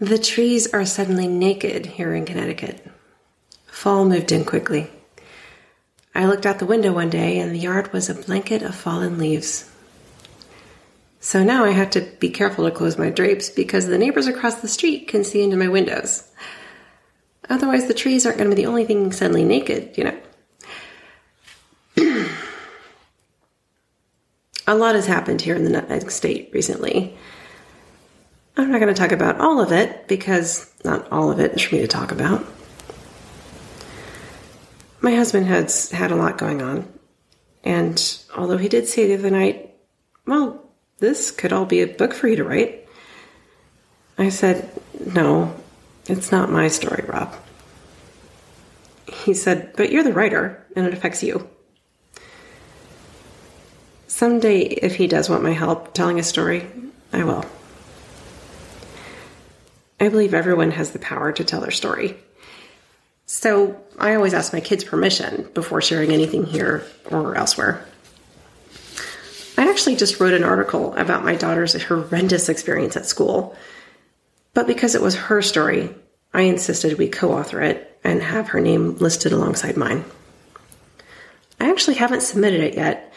The trees are suddenly naked here in Connecticut. Fall moved in quickly. I looked out the window one day and the yard was a blanket of fallen leaves. So now I have to be careful to close my drapes because the neighbors across the street can see into my windows. Otherwise, the trees aren't going to be the only thing suddenly naked, you know. a lot has happened here in the Nutmeg State recently. I'm not going to talk about all of it because not all of it is for me to talk about. My husband has had a lot going on, and although he did say the other night, well, this could all be a book for you to write, I said, no, it's not my story, Rob. He said, but you're the writer, and it affects you. Someday, if he does want my help telling a story, I will. I believe everyone has the power to tell their story. So I always ask my kids permission before sharing anything here or elsewhere. I actually just wrote an article about my daughter's horrendous experience at school. But because it was her story, I insisted we co author it and have her name listed alongside mine. I actually haven't submitted it yet.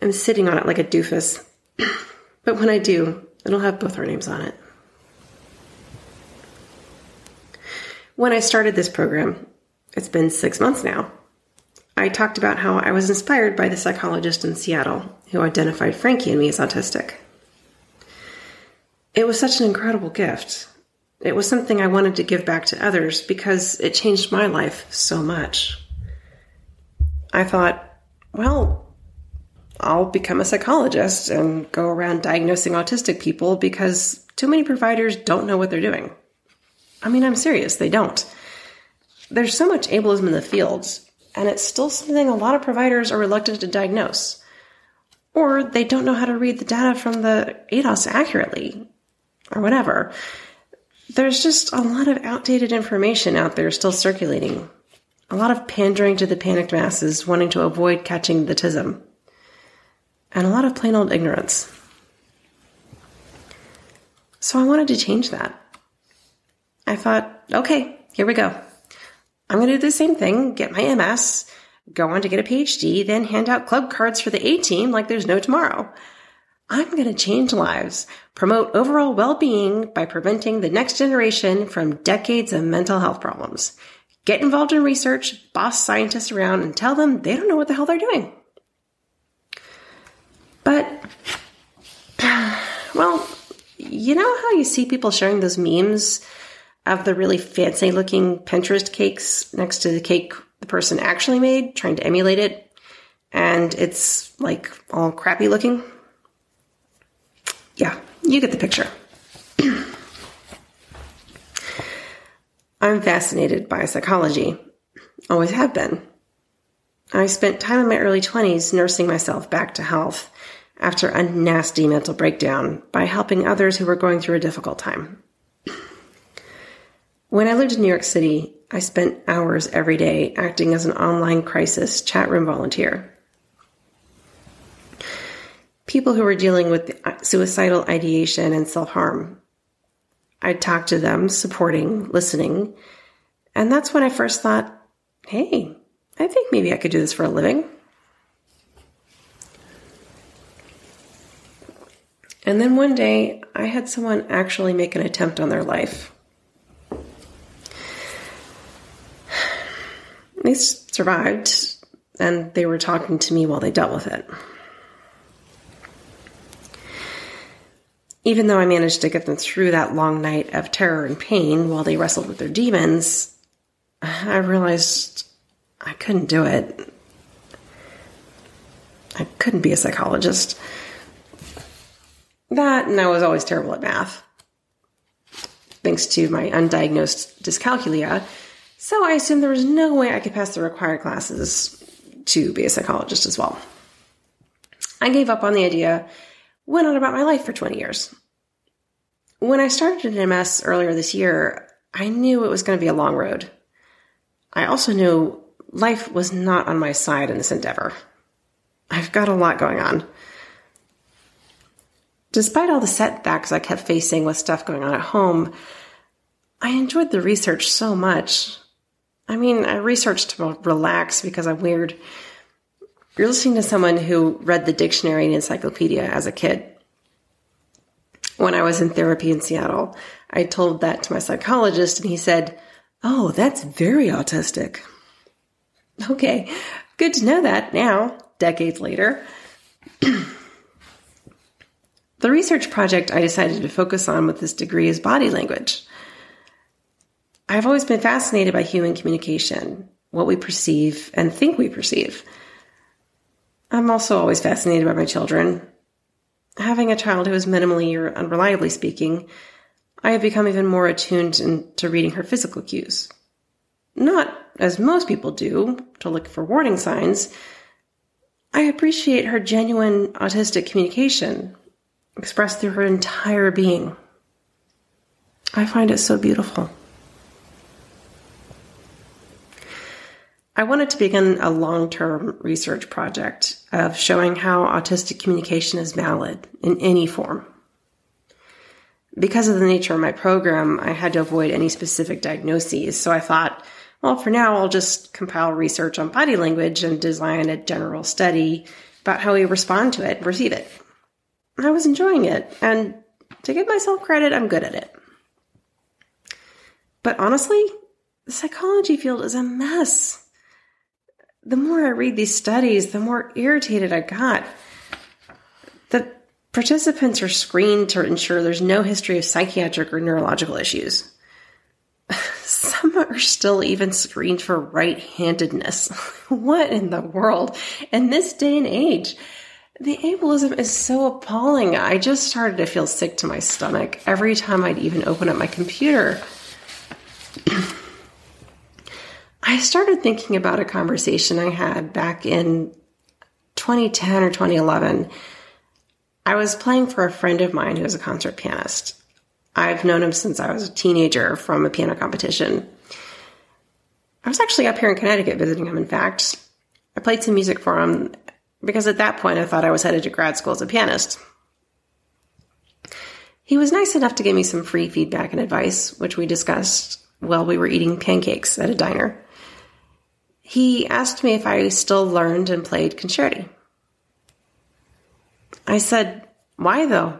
I'm sitting on it like a doofus. but when I do, it'll have both our names on it. When I started this program, it's been six months now, I talked about how I was inspired by the psychologist in Seattle who identified Frankie and me as autistic. It was such an incredible gift. It was something I wanted to give back to others because it changed my life so much. I thought, well, I'll become a psychologist and go around diagnosing autistic people because too many providers don't know what they're doing. I mean, I'm serious, they don't. There's so much ableism in the fields, and it's still something a lot of providers are reluctant to diagnose. Or they don't know how to read the data from the ADOS accurately, or whatever. There's just a lot of outdated information out there still circulating. A lot of pandering to the panicked masses wanting to avoid catching the tism. And a lot of plain old ignorance. So I wanted to change that. I thought, okay, here we go. I'm going to do the same thing, get my MS, go on to get a PhD, then hand out club cards for the A team like there's no tomorrow. I'm going to change lives, promote overall well-being by preventing the next generation from decades of mental health problems. Get involved in research, boss scientists around, and tell them they don't know what the hell they're doing. But, well, you know how you see people sharing those memes of the really fancy looking Pinterest cakes next to the cake the person actually made, trying to emulate it, and it's like all crappy looking. Yeah, you get the picture. I'm fascinated by psychology. Always have been. I spent time in my early 20s nursing myself back to health after a nasty mental breakdown by helping others who were going through a difficult time. When I lived in New York City, I spent hours every day acting as an online crisis chat room volunteer. People who were dealing with suicidal ideation and self harm. I'd talk to them, supporting, listening. And that's when I first thought, hey, I think maybe I could do this for a living. And then one day, I had someone actually make an attempt on their life. They survived, and they were talking to me while they dealt with it. Even though I managed to get them through that long night of terror and pain while they wrestled with their demons, I realized I couldn't do it. I couldn't be a psychologist. That, and I was always terrible at math. Thanks to my undiagnosed dyscalculia, so I assumed there was no way I could pass the required classes to be a psychologist as well. I gave up on the idea, went on about my life for 20 years. When I started an MS earlier this year, I knew it was going to be a long road. I also knew life was not on my side in this endeavor. I've got a lot going on. Despite all the setbacks I kept facing with stuff going on at home, I enjoyed the research so much. I mean, I researched to relax because I'm weird. You're listening to someone who read the dictionary and encyclopedia as a kid. When I was in therapy in Seattle, I told that to my psychologist and he said, Oh, that's very autistic. Okay, good to know that now, decades later. the research project I decided to focus on with this degree is body language. I've always been fascinated by human communication, what we perceive and think we perceive. I'm also always fascinated by my children. Having a child who is minimally or unreliably speaking, I have become even more attuned to reading her physical cues. Not as most people do, to look for warning signs. I appreciate her genuine autistic communication, expressed through her entire being. I find it so beautiful. I wanted to begin a long term research project of showing how autistic communication is valid in any form. Because of the nature of my program, I had to avoid any specific diagnoses, so I thought, well, for now, I'll just compile research on body language and design a general study about how we respond to it and receive it. I was enjoying it, and to give myself credit, I'm good at it. But honestly, the psychology field is a mess the more I read these studies, the more irritated I got. The participants are screened to ensure there's no history of psychiatric or neurological issues. Some are still even screened for right handedness. what in the world? In this day and age, the ableism is so appalling. I just started to feel sick to my stomach every time I'd even open up my computer. I started thinking about a conversation I had back in 2010 or 2011. I was playing for a friend of mine who is a concert pianist. I've known him since I was a teenager from a piano competition. I was actually up here in Connecticut visiting him, in fact. I played some music for him because at that point I thought I was headed to grad school as a pianist. He was nice enough to give me some free feedback and advice, which we discussed while we were eating pancakes at a diner. He asked me if I still learned and played concerti. I said, Why though?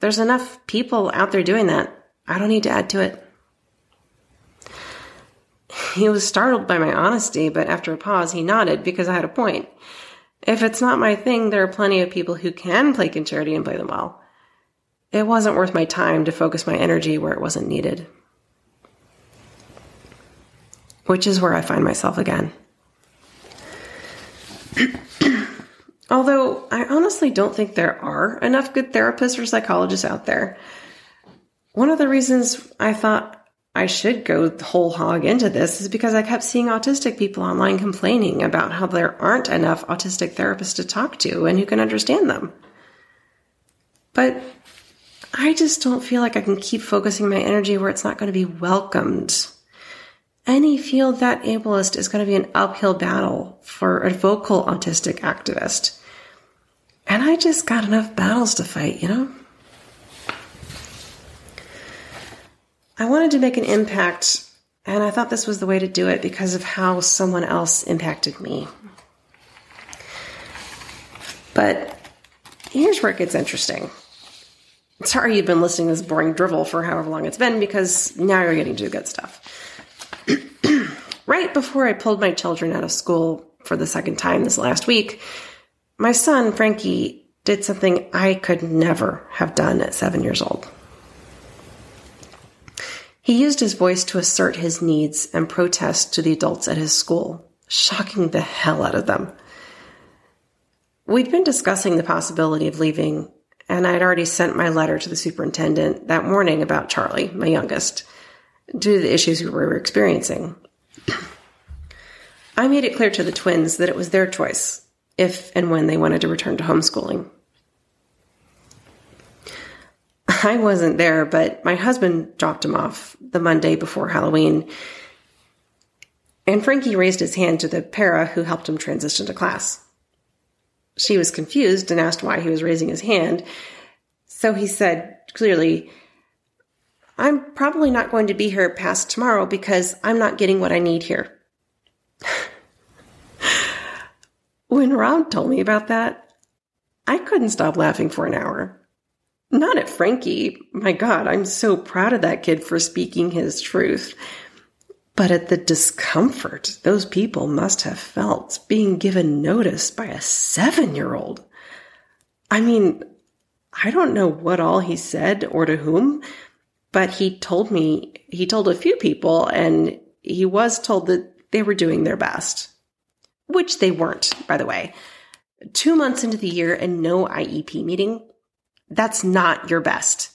There's enough people out there doing that. I don't need to add to it. He was startled by my honesty, but after a pause, he nodded because I had a point. If it's not my thing, there are plenty of people who can play concerti and play them well. It wasn't worth my time to focus my energy where it wasn't needed which is where I find myself again. Although I honestly don't think there are enough good therapists or psychologists out there. One of the reasons I thought I should go whole hog into this is because I kept seeing autistic people online complaining about how there aren't enough autistic therapists to talk to and who can understand them. But I just don't feel like I can keep focusing my energy where it's not going to be welcomed any field that ableist is going to be an uphill battle for a vocal autistic activist. And I just got enough battles to fight, you know? I wanted to make an impact, and I thought this was the way to do it because of how someone else impacted me. But here's where it gets interesting. Sorry you've been listening to this boring drivel for however long it's been because now you're getting to good stuff. Right before I pulled my children out of school for the second time this last week, my son, Frankie, did something I could never have done at seven years old. He used his voice to assert his needs and protest to the adults at his school, shocking the hell out of them. We'd been discussing the possibility of leaving, and I'd already sent my letter to the superintendent that morning about Charlie, my youngest due to the issues we were experiencing. I made it clear to the twins that it was their choice if and when they wanted to return to homeschooling. I wasn't there, but my husband dropped him off the Monday before Halloween. And Frankie raised his hand to the para who helped him transition to class. She was confused and asked why he was raising his hand. So he said clearly, I'm probably not going to be here past tomorrow because I'm not getting what I need here. When Rob told me about that, I couldn't stop laughing for an hour. Not at Frankie. My God, I'm so proud of that kid for speaking his truth. But at the discomfort those people must have felt being given notice by a seven year old. I mean, I don't know what all he said or to whom, but he told me, he told a few people, and he was told that they were doing their best, which they weren't, by the way. Two months into the year and no IEP meeting, that's not your best.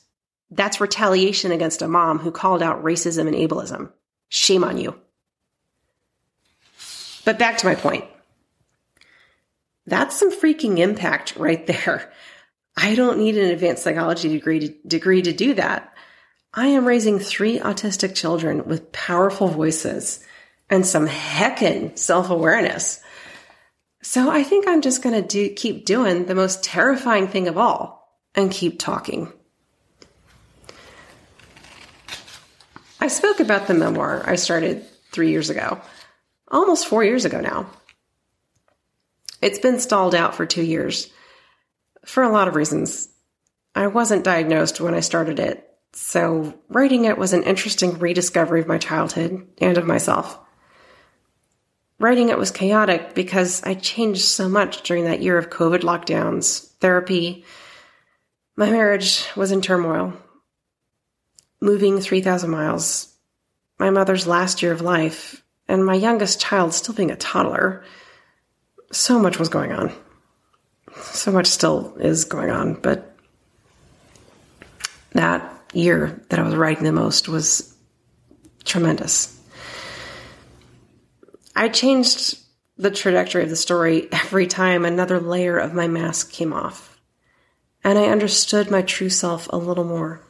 That's retaliation against a mom who called out racism and ableism. Shame on you. But back to my point. That's some freaking impact right there. I don't need an advanced psychology degree to, degree to do that. I am raising three autistic children with powerful voices and some heckin' self awareness. So I think I'm just going to do, keep doing the most terrifying thing of all and keep talking. I spoke about the memoir I started three years ago, almost four years ago now. It's been stalled out for two years for a lot of reasons. I wasn't diagnosed when I started it, so writing it was an interesting rediscovery of my childhood and of myself. Writing it was chaotic because I changed so much during that year of COVID lockdowns, therapy. My marriage was in turmoil. Moving 3,000 miles, my mother's last year of life, and my youngest child still being a toddler. So much was going on so much still is going on, but that year that I was writing the most was tremendous. I changed the trajectory of the story every time another layer of my mask came off, and I understood my true self a little more.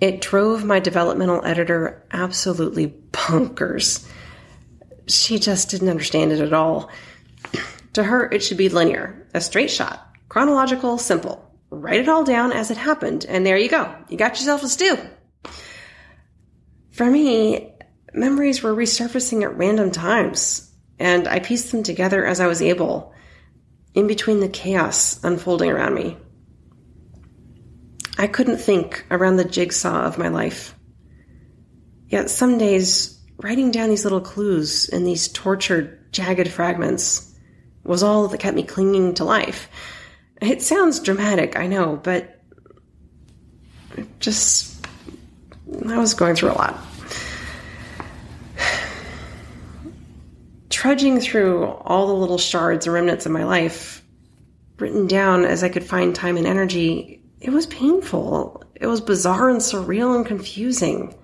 It drove my developmental editor absolutely bonkers. She just didn't understand it at all. To her, it should be linear, a straight shot, chronological, simple. Write it all down as it happened, and there you go. You got yourself a stew. For me, memories were resurfacing at random times, and I pieced them together as I was able, in between the chaos unfolding around me. I couldn't think around the jigsaw of my life. Yet some days, writing down these little clues in these tortured, jagged fragments was all that kept me clinging to life. It sounds dramatic, I know, but just, I was going through a lot. Trudging through all the little shards and remnants of my life, written down as I could find time and energy, it was painful. It was bizarre and surreal and confusing.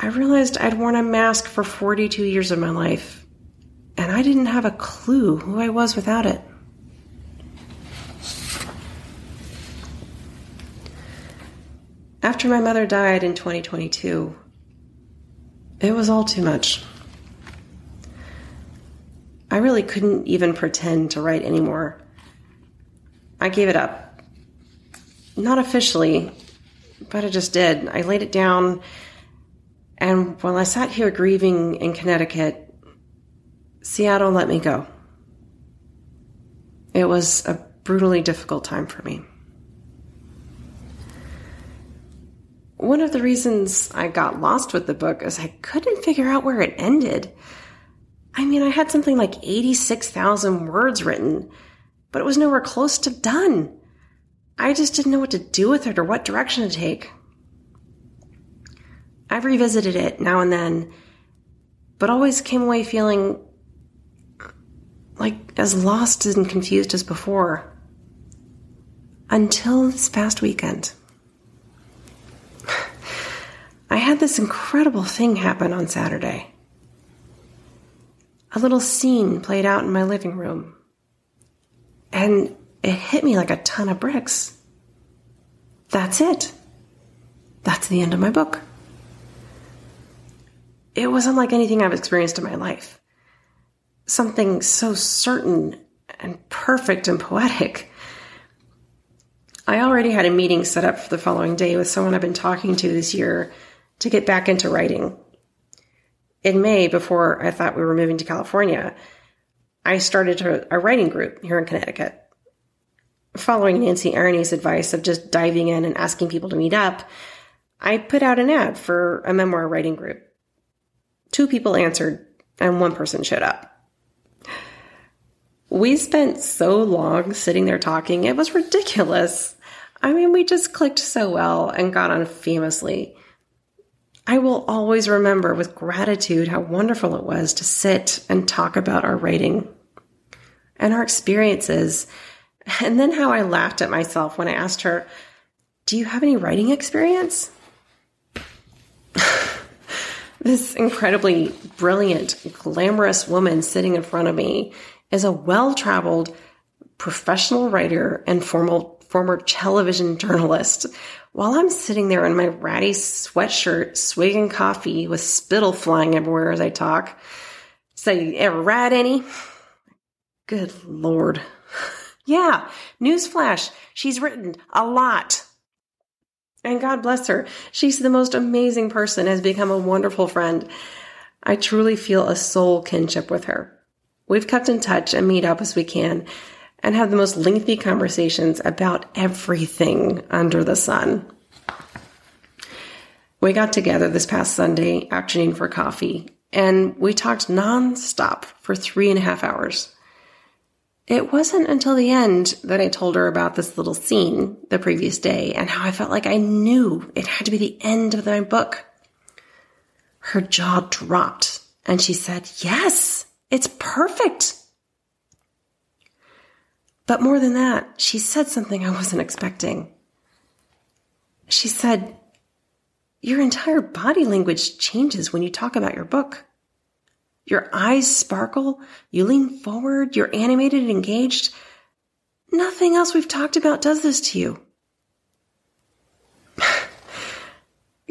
I realized I'd worn a mask for 42 years of my life and I didn't have a clue who I was without it. After my mother died in 2022, it was all too much. I really couldn't even pretend to write anymore. I gave it up. Not officially, but I just did. I laid it down, and while I sat here grieving in Connecticut, Seattle let me go. It was a brutally difficult time for me. One of the reasons I got lost with the book is I couldn't figure out where it ended. I mean, I had something like 86,000 words written, but it was nowhere close to done. I just didn't know what to do with it or what direction to take. I've revisited it now and then, but always came away feeling like as lost and confused as before. Until this past weekend. I had this incredible thing happen on Saturday. A little scene played out in my living room. And it hit me like a ton of bricks. That's it. That's the end of my book. It wasn't like anything I've experienced in my life something so certain and perfect and poetic. I already had a meeting set up for the following day with someone I've been talking to this year to get back into writing. In May, before I thought we were moving to California, I started a, writing group here in Connecticut. Following Nancy Aronie's advice of just diving in and asking people to meet up, I put out an ad for a memoir writing group. Two people answered, and one person showed up. We spent so long sitting there talking, it was ridiculous. I mean, we just clicked so well and got on famously. I will always remember with gratitude how wonderful it was to sit and talk about our writing and our experiences. And then how I laughed at myself when I asked her, Do you have any writing experience? this incredibly brilliant, glamorous woman sitting in front of me is a well traveled professional writer and formal, former television journalist. While I'm sitting there in my ratty sweatshirt, swigging coffee with spittle flying everywhere as I talk, say, you ever read any? Good Lord. yeah, newsflash, she's written a lot. And God bless her. She's the most amazing person, has become a wonderful friend. I truly feel a soul kinship with her. We've kept in touch and meet up as we can and have the most lengthy conversations about everything under the sun. We got together this past Sunday afternoon for coffee and we talked nonstop for three and a half hours. It wasn't until the end that I told her about this little scene the previous day and how I felt like I knew it had to be the end of my book. Her jaw dropped and she said, Yes, it's perfect. But more than that, she said something I wasn't expecting. She said, Your entire body language changes when you talk about your book. Your eyes sparkle, you lean forward, you're animated and engaged. Nothing else we've talked about does this to you.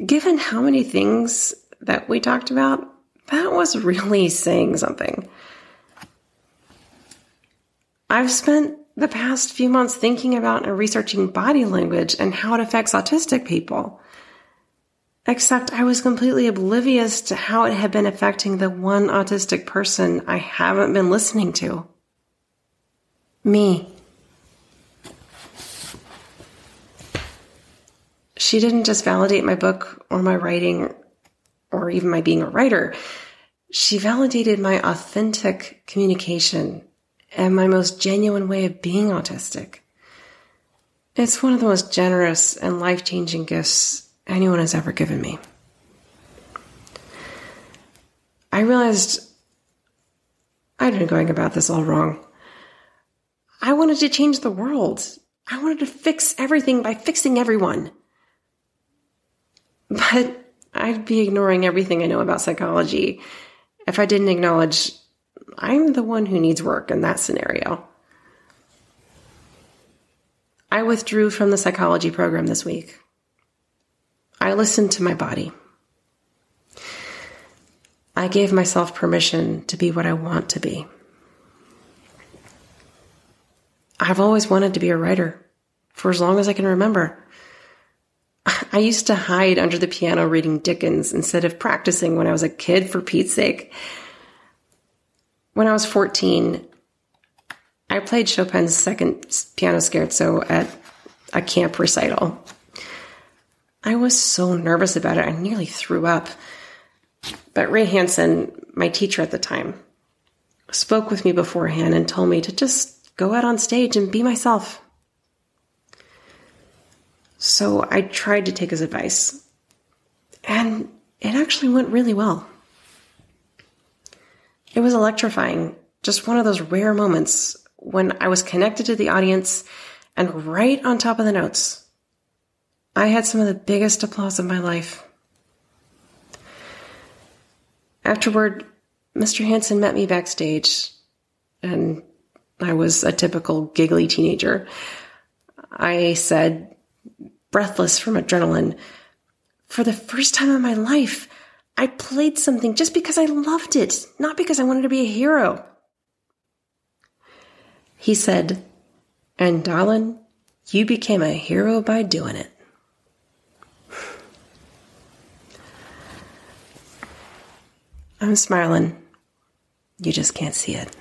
Given how many things that we talked about, that was really saying something. I've spent the past few months thinking about and researching body language and how it affects autistic people. Except I was completely oblivious to how it had been affecting the one autistic person I haven't been listening to. Me. She didn't just validate my book or my writing or even my being a writer. She validated my authentic communication and my most genuine way of being autistic. It's one of the most generous and life changing gifts anyone has ever given me. I realized I'd been going about this all wrong. I wanted to change the world. I wanted to fix everything by fixing everyone. But I'd be ignoring everything I know about psychology if I didn't acknowledge I'm the one who needs work in that scenario. I withdrew from the psychology program this week. I listened to my body. I gave myself permission to be what I want to be. I've always wanted to be a writer for as long as I can remember. I used to hide under the piano reading Dickens instead of practicing when I was a kid, for Pete's sake. When I was 14, I played Chopin's second piano scherzo at a camp recital. I was so nervous about it, I nearly threw up. But Ray Hansen, my teacher at the time, spoke with me beforehand and told me to just go out on stage and be myself. So I tried to take his advice. And it actually went really well. It was electrifying, just one of those rare moments when I was connected to the audience and right on top of the notes. I had some of the biggest applause of my life. Afterward, Mr. Hansen met me backstage, and I was a typical giggly teenager. I said, breathless from adrenaline. For the first time in my life, I played something just because I loved it, not because I wanted to be a hero. He said, And darling, you became a hero by doing it. I'm smiling. You just can't see it.